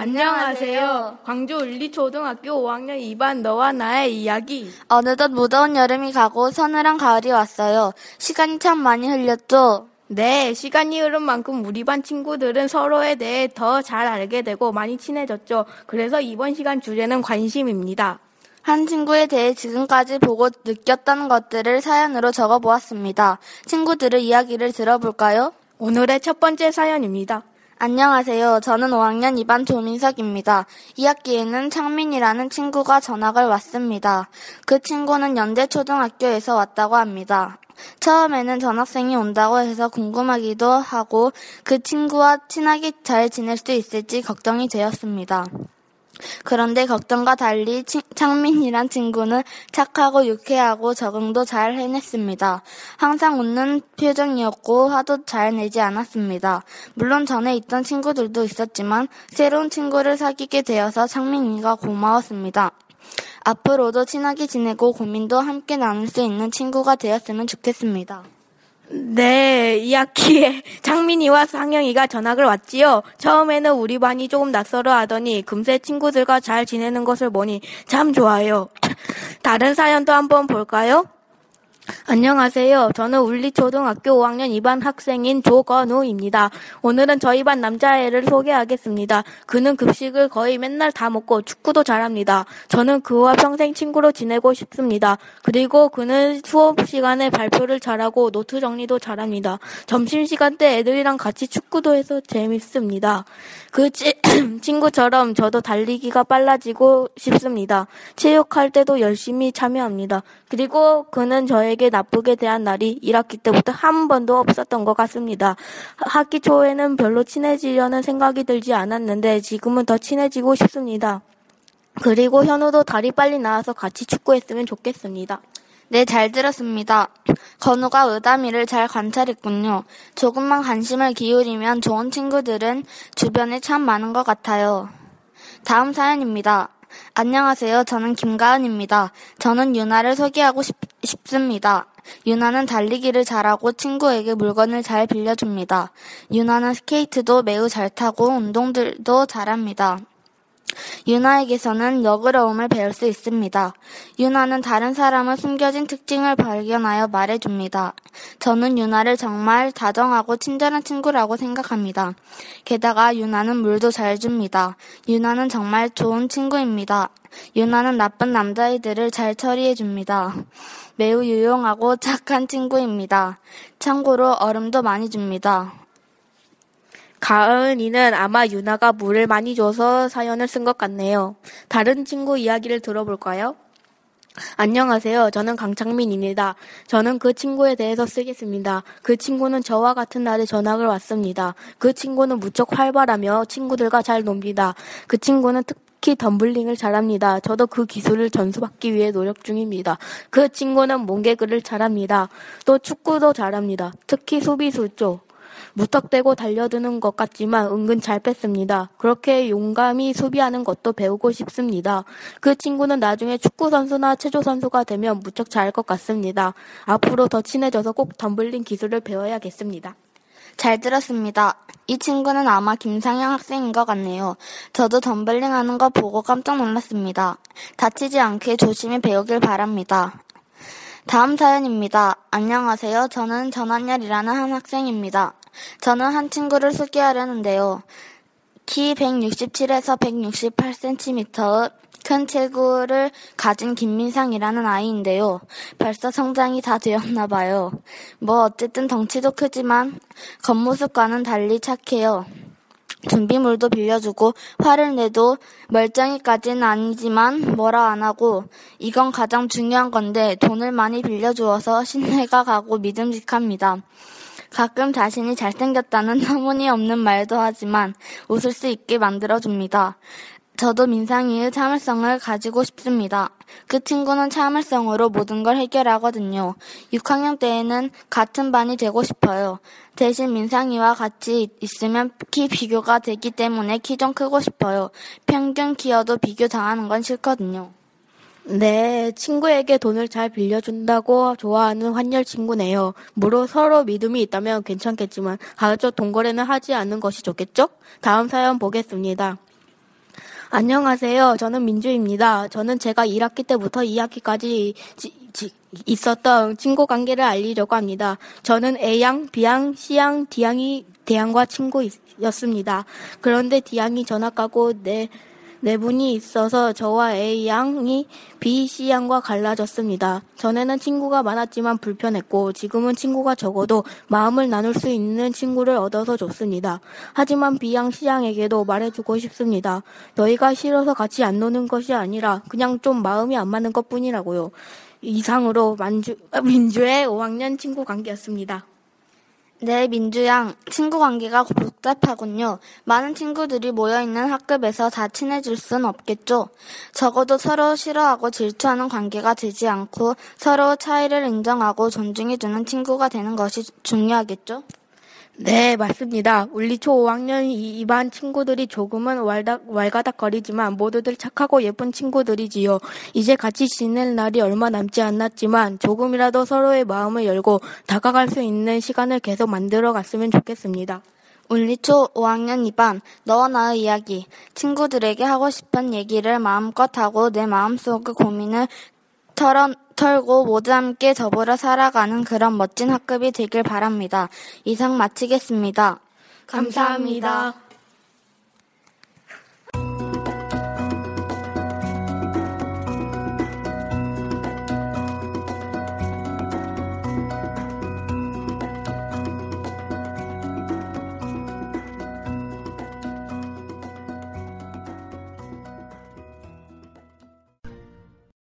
안녕하세요. 광주 울리초등학교 5학년 2반 너와 나의 이야기. 어느덧 무더운 여름이 가고 서늘한 가을이 왔어요. 시간이 참 많이 흘렸죠? 네, 시간이 흐른 만큼 우리 반 친구들은 서로에 대해 더 잘 알게 되고 많이 친해졌죠. 그래서 이번 시간 주제는 관심입니다. 한 친구에 대해 지금까지 보고 느꼈던 것들을 사연으로 적어 보았습니다. 친구들의 이야기를 들어볼까요? 오늘의 첫 번째 사연입니다. 안녕하세요. 저는 5학년 2반 조민석입니다. 2학기에는 창민이라는 친구가 전학을 왔습니다. 그 친구는 연대초등학교에서 왔다고 합니다. 처음에는 전학생이 온다고 해서 궁금하기도 하고 그 친구와 친하게 잘 지낼 수 있을지 걱정이 되었습니다. 그런데 걱정과 달리 치- 창민이란 친구는 착하고 유쾌하고 적응도 잘 해냈습니다. 항상 웃는 표정이었고 화도 잘 내지 않았습니다. 물론 전에 있던 친구들도 있었지만 새로운 친구를 사귀게 되어서 창민이가 고마웠습니다. 앞으로도 친하게 지내고 고민도 함께 나눌 수 있는 친구가 되었으면 좋겠습니다. 네, 2학기에 장민이와 상영이가 전학을 왔지요. 처음에는 우리 반이 조금 낯설어 하더니 금세 친구들과 잘 지내는 것을 보니 참 좋아요. 다른 사연도 한번 볼까요? 안녕하세요. 저는 울리초등학교 5학년 2반 학생인 조건우입니다. 오늘은 저희 반 남자애를 소개하겠습니다. 그는 급식을 거의 맨날 다 먹고 축구도 잘합니다. 저는 그와 평생 친구로 지내고 싶습니다. 그리고 그는 수업 시간에 발표를 잘하고 노트 정리도 잘합니다. 점심시간 때 애들이랑 같이 축구도 해서 재밌습니다. 그 치- 친구처럼 저도 달리기가 빨라지고 싶습니다. 체육할 때도 열심히 참여합니다. 그리고 그는 저에게 나쁘게 대한 날이 1학기 때부터 한 번도 없었던 것 같습니다. 학기 초에는 별로 친해지려는 생각이 들지 않았는데 지금은 더 친해지고 싶습니다. 그리고 현우도 다리 빨리 나와서 같이 축구했으면 좋겠습니다. 네, 잘 들었습니다. 건우가 의담이를 잘 관찰했군요. 조금만 관심을 기울이면 좋은 친구들은 주변에 참 많은 것 같아요. 다음 사연입니다. 안녕하세요. 저는 김가은입니다. 저는 유나를 소개하고 싶, 싶습니다. 유나는 달리기를 잘하고 친구에게 물건을 잘 빌려줍니다. 유나는 스케이트도 매우 잘 타고 운동들도 잘합니다. 유나에게서는 너그러움을 배울 수 있습니다. 유나는 다른 사람의 숨겨진 특징을 발견하여 말해줍니다. 저는 유나를 정말 다정하고 친절한 친구라고 생각합니다. 게다가 유나는 물도 잘 줍니다. 유나는 정말 좋은 친구입니다. 유나는 나쁜 남자애들을 잘 처리해줍니다. 매우 유용하고 착한 친구입니다. 참고로 얼음도 많이 줍니다. 가은이는 아마 유나가 물을 많이 줘서 사연을 쓴 것 같네요. 다른 친구 이야기를 들어볼까요? 안녕하세요. 저는 강창민입니다. 저는 그 친구에 대해서 쓰겠습니다. 그 친구는 저와 같은 날에 전학을 왔습니다. 그 친구는 무척 활발하며 친구들과 잘 놉니다. 그 친구는 특히 덤블링을 잘합니다. 저도 그 기술을 전수받기 위해 노력 중입니다. 그 친구는 몽개그를 잘합니다. 또 축구도 잘합니다. 특히 수비수 쪽. 무턱대고 달려드는 것 같지만 은근 잘 뺐습니다. 그렇게 용감히 수비하는 것도 배우고 싶습니다. 그 친구는 나중에 축구 선수나 체조 선수가 되면 무척 잘할 것 같습니다. 앞으로 더 친해져서 꼭 덤블링 기술을 배워야겠습니다. 잘 들었습니다. 이 친구는 아마 김상영 학생인 것 같네요. 저도 덤블링 하는 거 보고 깜짝 놀랐습니다. 다치지 않게 조심히 배우길 바랍니다. 다음 사연입니다. 안녕하세요. 저는 전한열이라는 한 학생입니다. 저는 한 친구를 소개하려는데요. 키 167에서 168cm의 큰 체구를 가진 김민상이라는 아이인데요. 벌써 성장이 다 되었나 봐요. 뭐 어쨌든 덩치도 크지만 겉모습과는 달리 착해요. 준비물도 빌려주고 화를 내도 멀쩡히까지는 아니지만 뭐라 안 하고 이건 가장 중요한 건데 돈을 많이 빌려주어서 신뢰가 가고 믿음직합니다. 가끔 자신이 잘생겼다는 터무니 없는 말도 하지만 웃을 수 있게 만들어줍니다. 저도 민상이의 참을성을 가지고 싶습니다. 그 친구는 참을성으로 모든 걸 해결하거든요. 6학년 때에는 같은 반이 되고 싶어요. 대신 민상이와 같이 있으면 키 비교가 되기 때문에 키 좀 크고 싶어요. 평균 키여도 비교 당하는 건 싫거든요. 네, 친구에게 돈을 잘 빌려준다고 좋아하는 환열 친구네요. 물론 서로 믿음이 있다면 괜찮겠지만 가급적 돈거래는 하지 않는 것이 좋겠죠? 다음 사연 보겠습니다. 안녕하세요. 저는 민주입니다. 저는 제가 1학기 때부터 2학기까지 지, 지, 있었던 친구 관계를 알리려고 합니다. 저는 A양, B양, C양, D양이 대양과 친구였습니다. 그런데 D양이 전학 가고 내 네 분이 있어서 저와 A양이 B, C양과 갈라졌습니다. 전에는 친구가 많았지만 불편했고 지금은 친구가 적어도 마음을 나눌 수 있는 친구를 얻어서 좋습니다. 하지만 B양, C양에게도 말해주고 싶습니다. 너희가 싫어서 같이 안 노는 것이 아니라 그냥 좀 마음이 안 맞는 것 뿐이라고요. 이상으로 만주, 민주의 5학년 친구 관계였습니다. 네, 민주양. 친구 관계가 복잡하군요. 많은 친구들이 모여있는 학급에서 다 친해질 순 없겠죠. 적어도 서로 싫어하고 질투하는 관계가 되지 않고 서로 차이를 인정하고 존중해주는 친구가 되는 것이 중요하겠죠. 네, 맞습니다. 우리 초 5학년 2반 친구들이 조금은 왈닥, 왈가닥거리지만 모두들 착하고 예쁜 친구들이지요. 이제 같이 지낼 날이 얼마 남지 않았지만 조금이라도 서로의 마음을 열고 다가갈 수 있는 시간을 계속 만들어 갔으면 좋겠습니다. 울리초 5학년 2반 너와 나의 이야기 친구들에게 하고 싶은 얘기를 마음껏 하고 내 마음속의 고민을 털어, 털고 모두 함께 더불어 살아가는 그런 멋진 학급이 되길 바랍니다. 이상 마치겠습니다. 감사합니다.